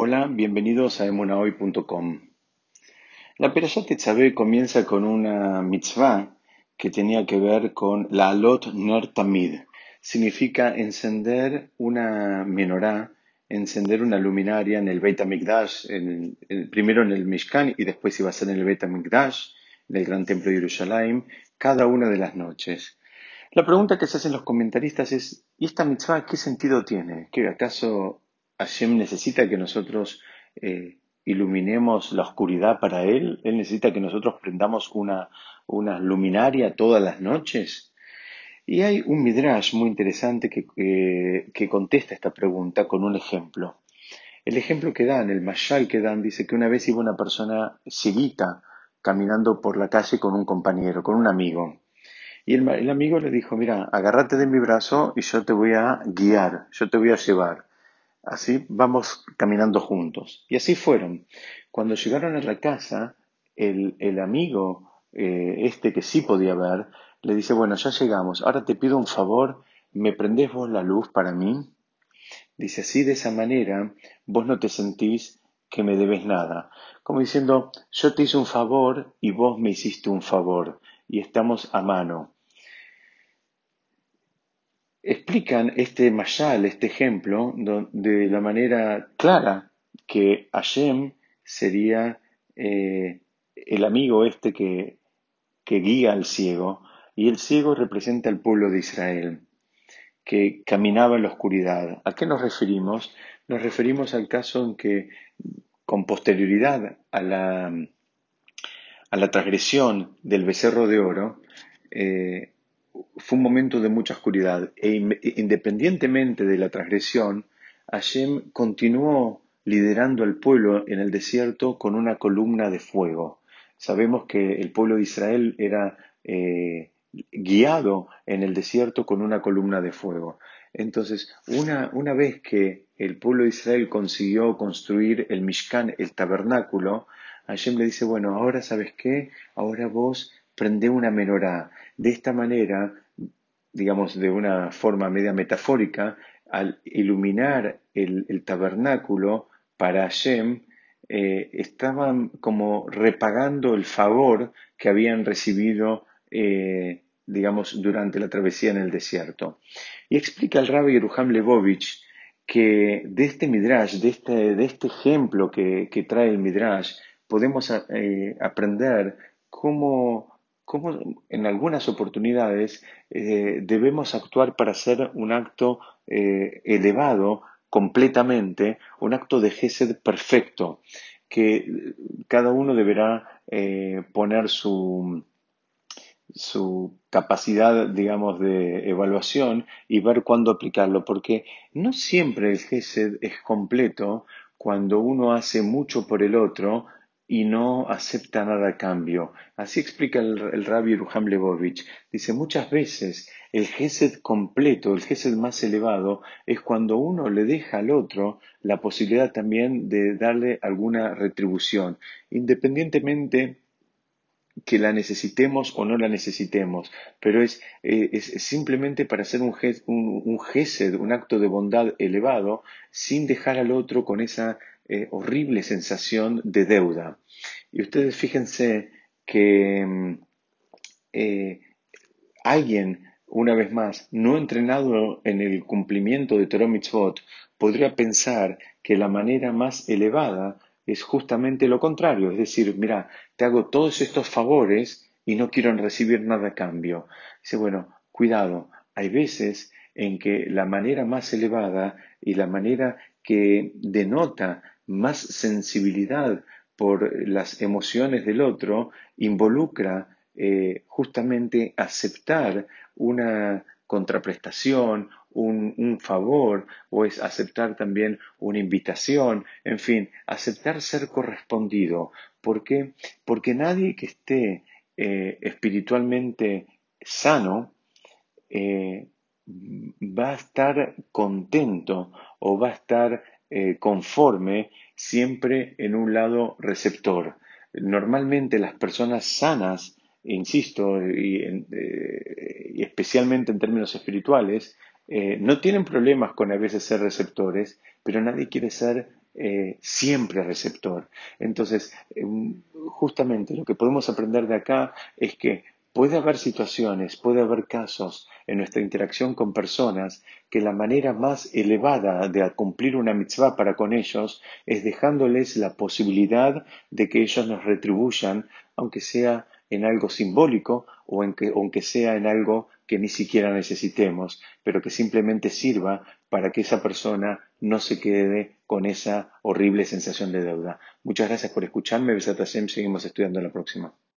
Hola, bienvenidos a emunahoy.com. La Perashat Tetzaveh comienza con una mitzvah que tenía que ver con la alot ner tamid. Significa encender una menorá, encender una luminaria en el Beit HaMikdash, primero en el Mishkan y después iba a ser en el Beit HaMikdash, en el Gran Templo de Jerusalén, cada una de las noches. La pregunta que se hacen los comentaristas es, ¿y esta mitzvah qué sentido tiene? ¿Que acaso Hashem necesita que nosotros eh, iluminemos la oscuridad para Él. Él necesita que nosotros prendamos una, una luminaria todas las noches. Y hay un midrash muy interesante que, que, contesta esta pregunta con un ejemplo. El ejemplo que dan, el mashal que dan, dice que una vez iba una persona cieguita caminando por la calle con un compañero, con un amigo. Y el, el amigo le dijo, mira, agárrate de mi brazo y yo te voy a guiar, yo te voy a llevar. Así vamos caminando juntos. Y así fueron. Cuando llegaron a la casa, el, el amigo, eh, este que sí podía ver, le dice, bueno, ya llegamos, ahora te pido un favor, ¿me prendés vos la luz para mí? Dice, así de esa manera, vos no te sentís que me debes nada. Como diciendo, yo te hice un favor y vos me hiciste un favor y estamos a mano explican este mayal, este ejemplo, de la manera clara que Hashem sería eh, el amigo este que, que guía al ciego, y el ciego representa al pueblo de Israel, que caminaba en la oscuridad. ¿A qué nos referimos? Nos referimos al caso en que, con posterioridad a la, a la transgresión del becerro de oro, eh, fue un momento de mucha oscuridad e independientemente de la transgresión, Hashem continuó liderando al pueblo en el desierto con una columna de fuego. Sabemos que el pueblo de Israel era eh, guiado en el desierto con una columna de fuego. Entonces, una, una vez que el pueblo de Israel consiguió construir el Mishkan, el tabernáculo, Hashem le dice, bueno, ahora sabes qué, ahora vos prende una menorá. De esta manera, digamos de una forma media metafórica, al iluminar el, tabernáculo para Hashem, eh, estaban como repagando el favor que habían recibido, eh, digamos, durante la travesía en el desierto. Y explica el rabbi Yeruham Levovich que de este midrash, de este, de este ejemplo que, trae el midrash, podemos eh, aprender cómo cómo en algunas oportunidades eh, debemos actuar para hacer un acto eh, elevado completamente, un acto de Gesed perfecto, que cada uno deberá eh, poner su, su capacidad, digamos, de evaluación y ver cuándo aplicarlo, porque no siempre el Gesed es completo cuando uno hace mucho por el otro y no acepta nada a cambio. Así explica el, el rabbi Ruham Lebovich. Dice, muchas veces el gesed completo, el gesed más elevado, es cuando uno le deja al otro la posibilidad también de darle alguna retribución, independientemente que la necesitemos o no la necesitemos, pero es, eh, simplemente para hacer un, un, un gesed, un acto de bondad elevado, sin dejar al otro con esa eh, horrible sensación de deuda. Y ustedes fíjense que mm, eh, alguien, una vez más, no entrenado en el cumplimiento de Torah Mitzvot, podría pensar que la manera más elevada es justamente lo contrario, es decir, mira, te hago todos estos favores y no quiero recibir nada a cambio. Dice, bueno, cuidado, hay veces en que la manera más elevada y la manera que denota más sensibilidad por las emociones del otro involucra eh, justamente aceptar una contraprestación, un, favor, o es aceptar también una invitación, en fin, aceptar ser correspondido. ¿Por qué? Porque nadie que esté eh, espiritualmente sano eh, va a estar contento o va a estar eh, conforme siempre en un lado receptor. Normalmente las personas sanas, insisto, y, eh, especialmente en términos espirituales, eh, no tienen problemas con a veces ser receptores, pero nadie quiere ser siempre receptor. Entonces, em, justamente lo que podemos aprender de acá es que puede haber situaciones, puede haber casos en nuestra interacción con personas que la manera más elevada de cumplir una mitzvah para con ellos es dejándoles la posibilidad de que ellos nos retribuyan, aunque sea en algo simbólico o aunque sea en algo que ni siquiera necesitemos, pero que simplemente sirva para que esa persona no se quede con esa horrible sensación de deuda. Muchas gracias por escucharme. Besat seguimos estudiando en la próxima.